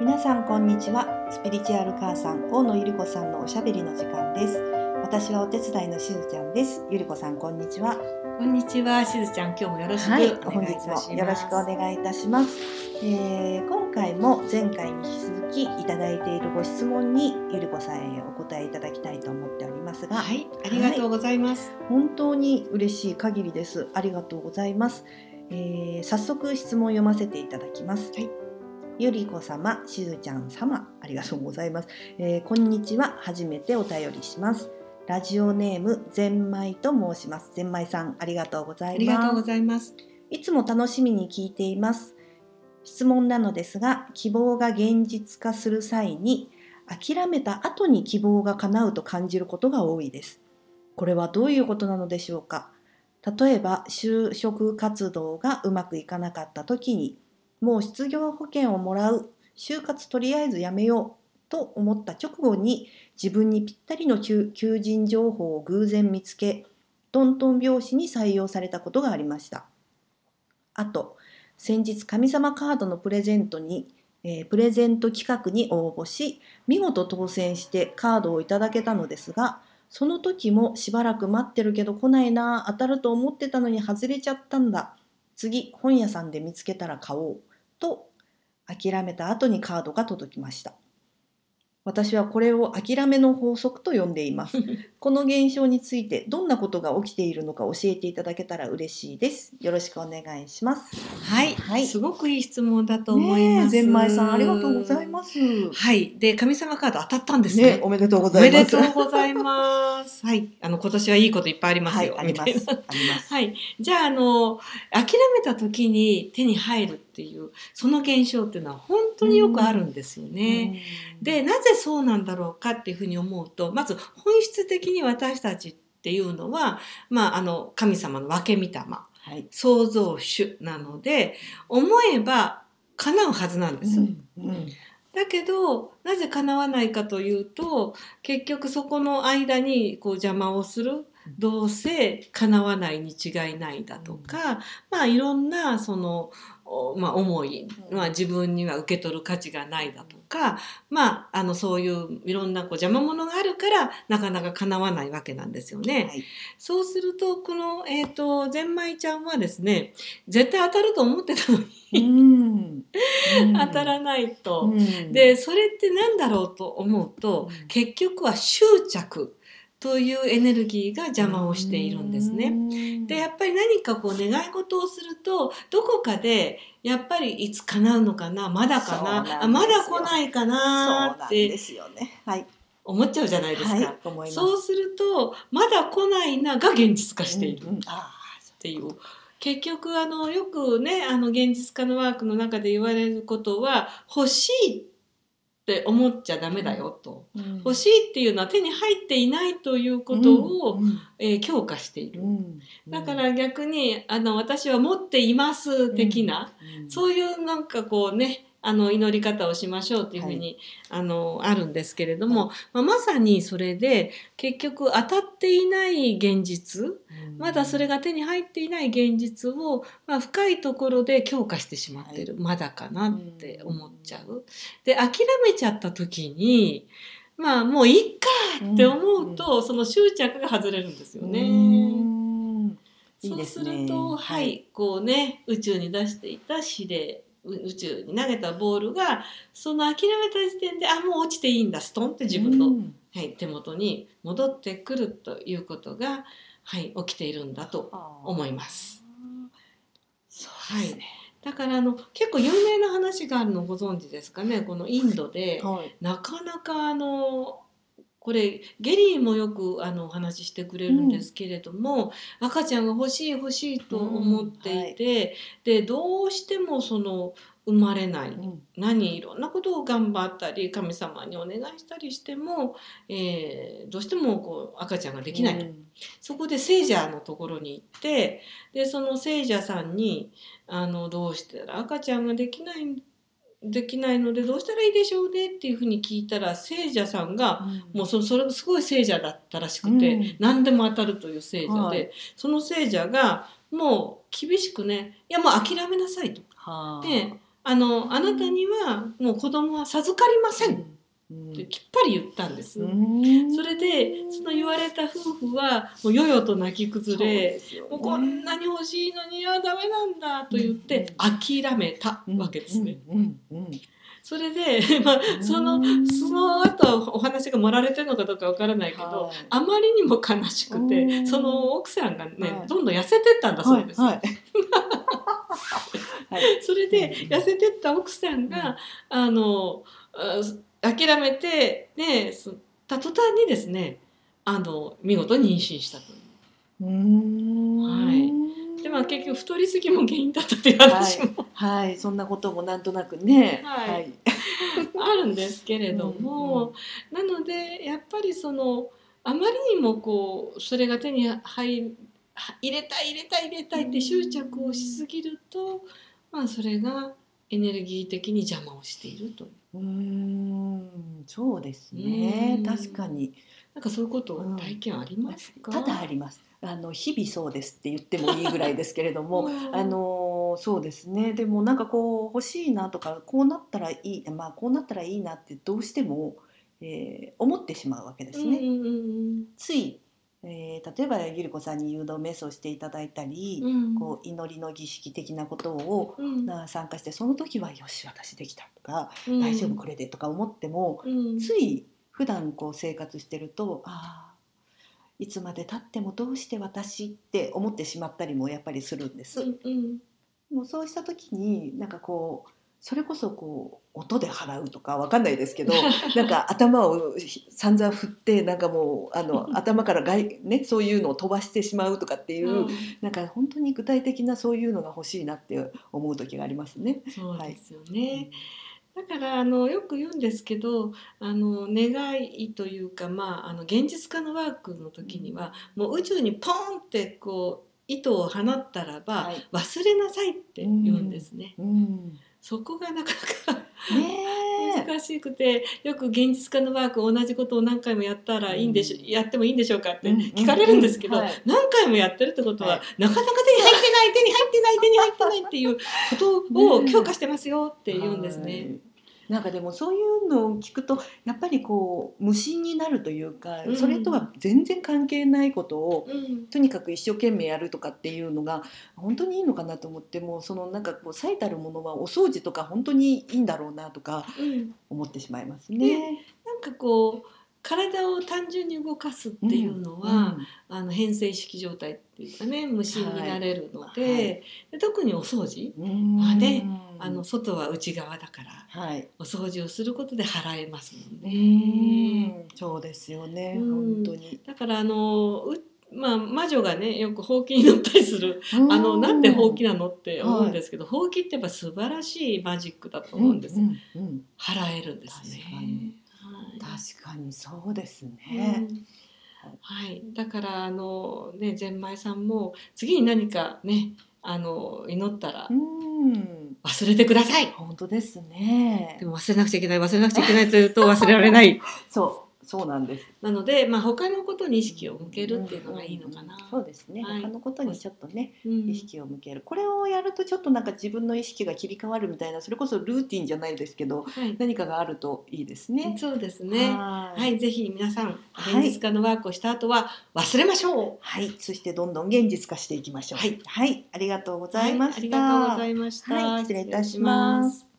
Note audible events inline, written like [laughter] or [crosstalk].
皆さんこんにちは。スピリチュアル母さん大野ゆり子さんのおしゃべりの時間です。私はお手伝いのしずちゃんです。ゆり子さんこんにちは。こんにちは、しずちゃん、今日もよろしくおはい、願いいたし本ます。日もよろしくお願いいたします、えー今回も前回に引き続きいただいているご質問にゆり子さんへお答えいただきたいと思っておりますが、はい、ありがとうございます。本当に嬉しい限りです。ありがとうございます、えー早速質問を読ませていただきます、はいゆりこ様しずちゃん様ありがとうございます、えーこんにちは初めてお便りしますラジオネームゼンマイと申しますゼンマイさんありがとうございますありがとうございます。いつも楽しみに聞いています。質問なのですが、希望が現実化する際に、諦めた後に希望が叶うと感じることが多いです。これはどういうことなのでしょうか例えば、就職活動がうまくいかなかった時に、もう失業保険をもらう、就活とりあえずやめよう。と思った直後に、自分にぴったりの求人情報を偶然見つけ、トントン拍子に採用されたことがありました。あと先日神様カードのプレゼントに、えープレゼント企画に応募し見事当選してカードをいただけたのですがその時もしばらく待ってるけど来ないな当たると思ってたのに外れちゃったんだ。次本屋さんで見つけたら買おう。と諦めた後にカードが届きました。私はこれを諦めの法則と呼んでいます [laughs] この現象についてどんなことが起きているのか教えていただけたら嬉しいです。よろしくお願いします。はい、はいすごくいい質問だと思います。ゼンマイさんありがとうございます。はい、で、神様カード当たったんですね。ねおめでとうごおざいます。めでとうございます。[laughs] はい、あの今年はいいこといっぱいありますはいよ。あります。あります。[laughs] はい、じゃああの諦めた時に手に入るっていうその現象っていうのは本当によくあるんですよね。うんでなぜそうなんだろうかっていうふうに思うとまず本質的に私たちっていうのは、まあ、あの神様の分け御霊はい。創造主なので思えば叶うはずなんです。うんうんだけどなぜ叶わないかというと結局そこの間にこう邪魔をするどうせ叶わないに違いないだとか、まあいろんなその、おまあ、思い、うん。まあ、自分には受け取る価値がないだとか、まあ、あのそういういろんなこう邪魔者があるからなかなか叶わないわけなんですよね。はい。そうするとこの、えー、とゼンマイちゃんはですね絶対当たると思ってたのにうん。当たらないと。うん。でそれって何だろうと思うと、うん。結局は執着というエネルギーが邪魔をしているんですね。ねでやっぱり何かこう願い事をするとどこかでやっぱりいつ叶うのかなまだかなあまだ来ないかなっなんでてすよね。はい。思っちゃうじゃないですか。はい。そうするとまだ来ないなが現実化している。うんうんあっていう結局あのよくねあの現実化のワークの中で言われることは欲しいって思っちゃダメだよと、ーうん。欲しいっていうのは手に入っていないということを、うん。えー強化している、うん。だから逆にあの私は持っています的な、うん。そういうなんかこうねあの祈り方をしましょうっていうふうに、あのあるんですけれども、まあ、まさにそれで結局当たっていない現実まだそれが手に入っていない現実を、まあ、深いところで強化してしまってる、まだかなって思っちゃう。で諦めちゃった時にまあもういいかって思うと、その執着が外れるんですよね。うん。いいそうですると、はい、こうね宇宙に出していた指令。う宇宙に投げたボールがその諦めた時点であもう落ちていいんだストンって自分の、うんはい、手元に戻ってくるということが、はい、起きているんだと思います。そうですね。だからあの結構有名な話があるのご存知ですかねこのインドではい。なかなかあのこれゲリーもよくあのお話ししてくれるんですけれども、赤ちゃんが欲しい欲しいと思っていて、でどうしてもその生まれない、うん。何いろんなことを頑張ったり神様にお願いしたりしても、えーどうしてもこう赤ちゃんができないと、うん。そこで聖者のところに行ってでその聖者さんにあのどうしたら赤ちゃんができないできないのでどうしたらいいでしょうねっていうふうに聞いたら聖者さんがもうそそれすごい聖者だったらしくて、うん。何でも当たるという聖者で、はい。その聖者がもう厳しくね「いやもう諦めなさい」と。はあ。であのあなたにはもう子供は授かりませんっきっぱり言ったんです。うん。それでその言われた夫婦はもうよよと泣き崩れ、もうこんななに欲しいのにはダメなんだと言って諦めたわけですね。。それで、[laughs] まあ、そのその後お話が盛られてるのかどうかわからないけど、はい。あまりにも悲しくてうん。その奥さんがね、はい。どんどん痩せてったんだそうです。はいはい。[laughs] はい。それで痩せてった奥さんが、あのあ諦めてねそた途端にですねあの見事に妊娠したと。はい。でまあ結局太りすぎも原因だったっていう話も、はい、そんなこともなんとなくね。はい。[laughs] あるんですけれども、なのでやっぱりそのあまりにもこうそれが手に入は入れたい入れたい入れたいって執着をしすぎると、まあそれがエネルギー的に邪魔をしているといううーん、そうですねう。ん確かに。なんかそういうこと体験ありますか、ただあります。あの日々そうですって言ってもいいぐらいですけれども。[laughs] うんあのそうですねでもなんかこう欲しいなとかこうなったらいいまあこうなったらいいなってどうしても、えー思ってしまうわけですね。うんうんつい、えー例えばゆり子さんに誘導瞑想していただいたり、うん。うんこう祈りの儀式的なことを、うん。な参加してその時はよし私できたとか、うん。大丈夫これでとか思っても、うん。つい普段こう生活してるとああいつまでたってもどうして私って思ってしまったりもやっぱりするんです。うんうん。もうそうした時になんかこうそれこそこう音で払うとかわかんないですけど [laughs] なんか頭を散々振ってなんかもうあの頭から外、ね、そういうのを飛ばしてしまうとかっていう、うん。なんか本当に具体的なそういうのが欲しいなって思う時がありますね。そうですよね。だからあのよく言うんですけどあの願いというか、まあ、あの現実化のワークの時にはもう宇宙にポンってこう糸を放ったらば、はい。忘れなさいって言うんですね。うんそこがなかなか難しくてよく現実化のワーク同じことを何回もやったらいいんでしょ、やってもいいんでしょうかってうん聞かれるんですけど、うんはい何回もやってるってことは、はい。なかなか手に入ってない手に入ってない手に入ってないっていうことを [laughs] ね強化してますよって言うんですね。はいなんかでもそういうのを聞くとやっぱりこう無心になるというか、うん。それとは全然関係ないことをうん。とにかく一生懸命やるとかっていうのが本当にいいのかなと思ってもそのなんかこう最たるものはお掃除とか本当にいいんだろうなとかうん。思ってしまいますね。なんかこう体を単純に動かすっていうのは、あの変性意識状態っていうかね無心になれるので,、はい。はい。で特にお掃除、うん。まあねうんあの外は内側だからはい、お掃除をすることで払えますもんうね。ん。そうですよね、うん。本当に。だからあのうまあ、魔女がねよくほうきに乗ったりする。あのなんでほうきなのって思うんですけど、ほうきってやっぱ素晴らしいマジックだと思うんです、うんうんうん。払えるんですね確かにそうですうね。んはい、だからあのねゼンマイさんも次に何かねあの祈ったらうん、忘れてください。本当ですねで。も忘れなくちゃいけない忘れなくちゃいけないというと忘れられない。[laughs] そう、そうなんです。なのでまあ他のことに意識を向けるっていうのがいいのかなうん。そうですね。はい他のことにちょっとね、うん意識を向ける。これをやるとちょっとなんか自分の意識が切り替わるみたいな、それこそルーティンじゃないですけど、はい、何かがあるといいですね。そうですね。ははいい、ぜひ皆さんはい現実化のワークをした後は忘れましょう。はい、そしてどんどん現実化していきましょう。はい、はい、ありがとうございました。はい、ありがとうございました。はい失礼いたします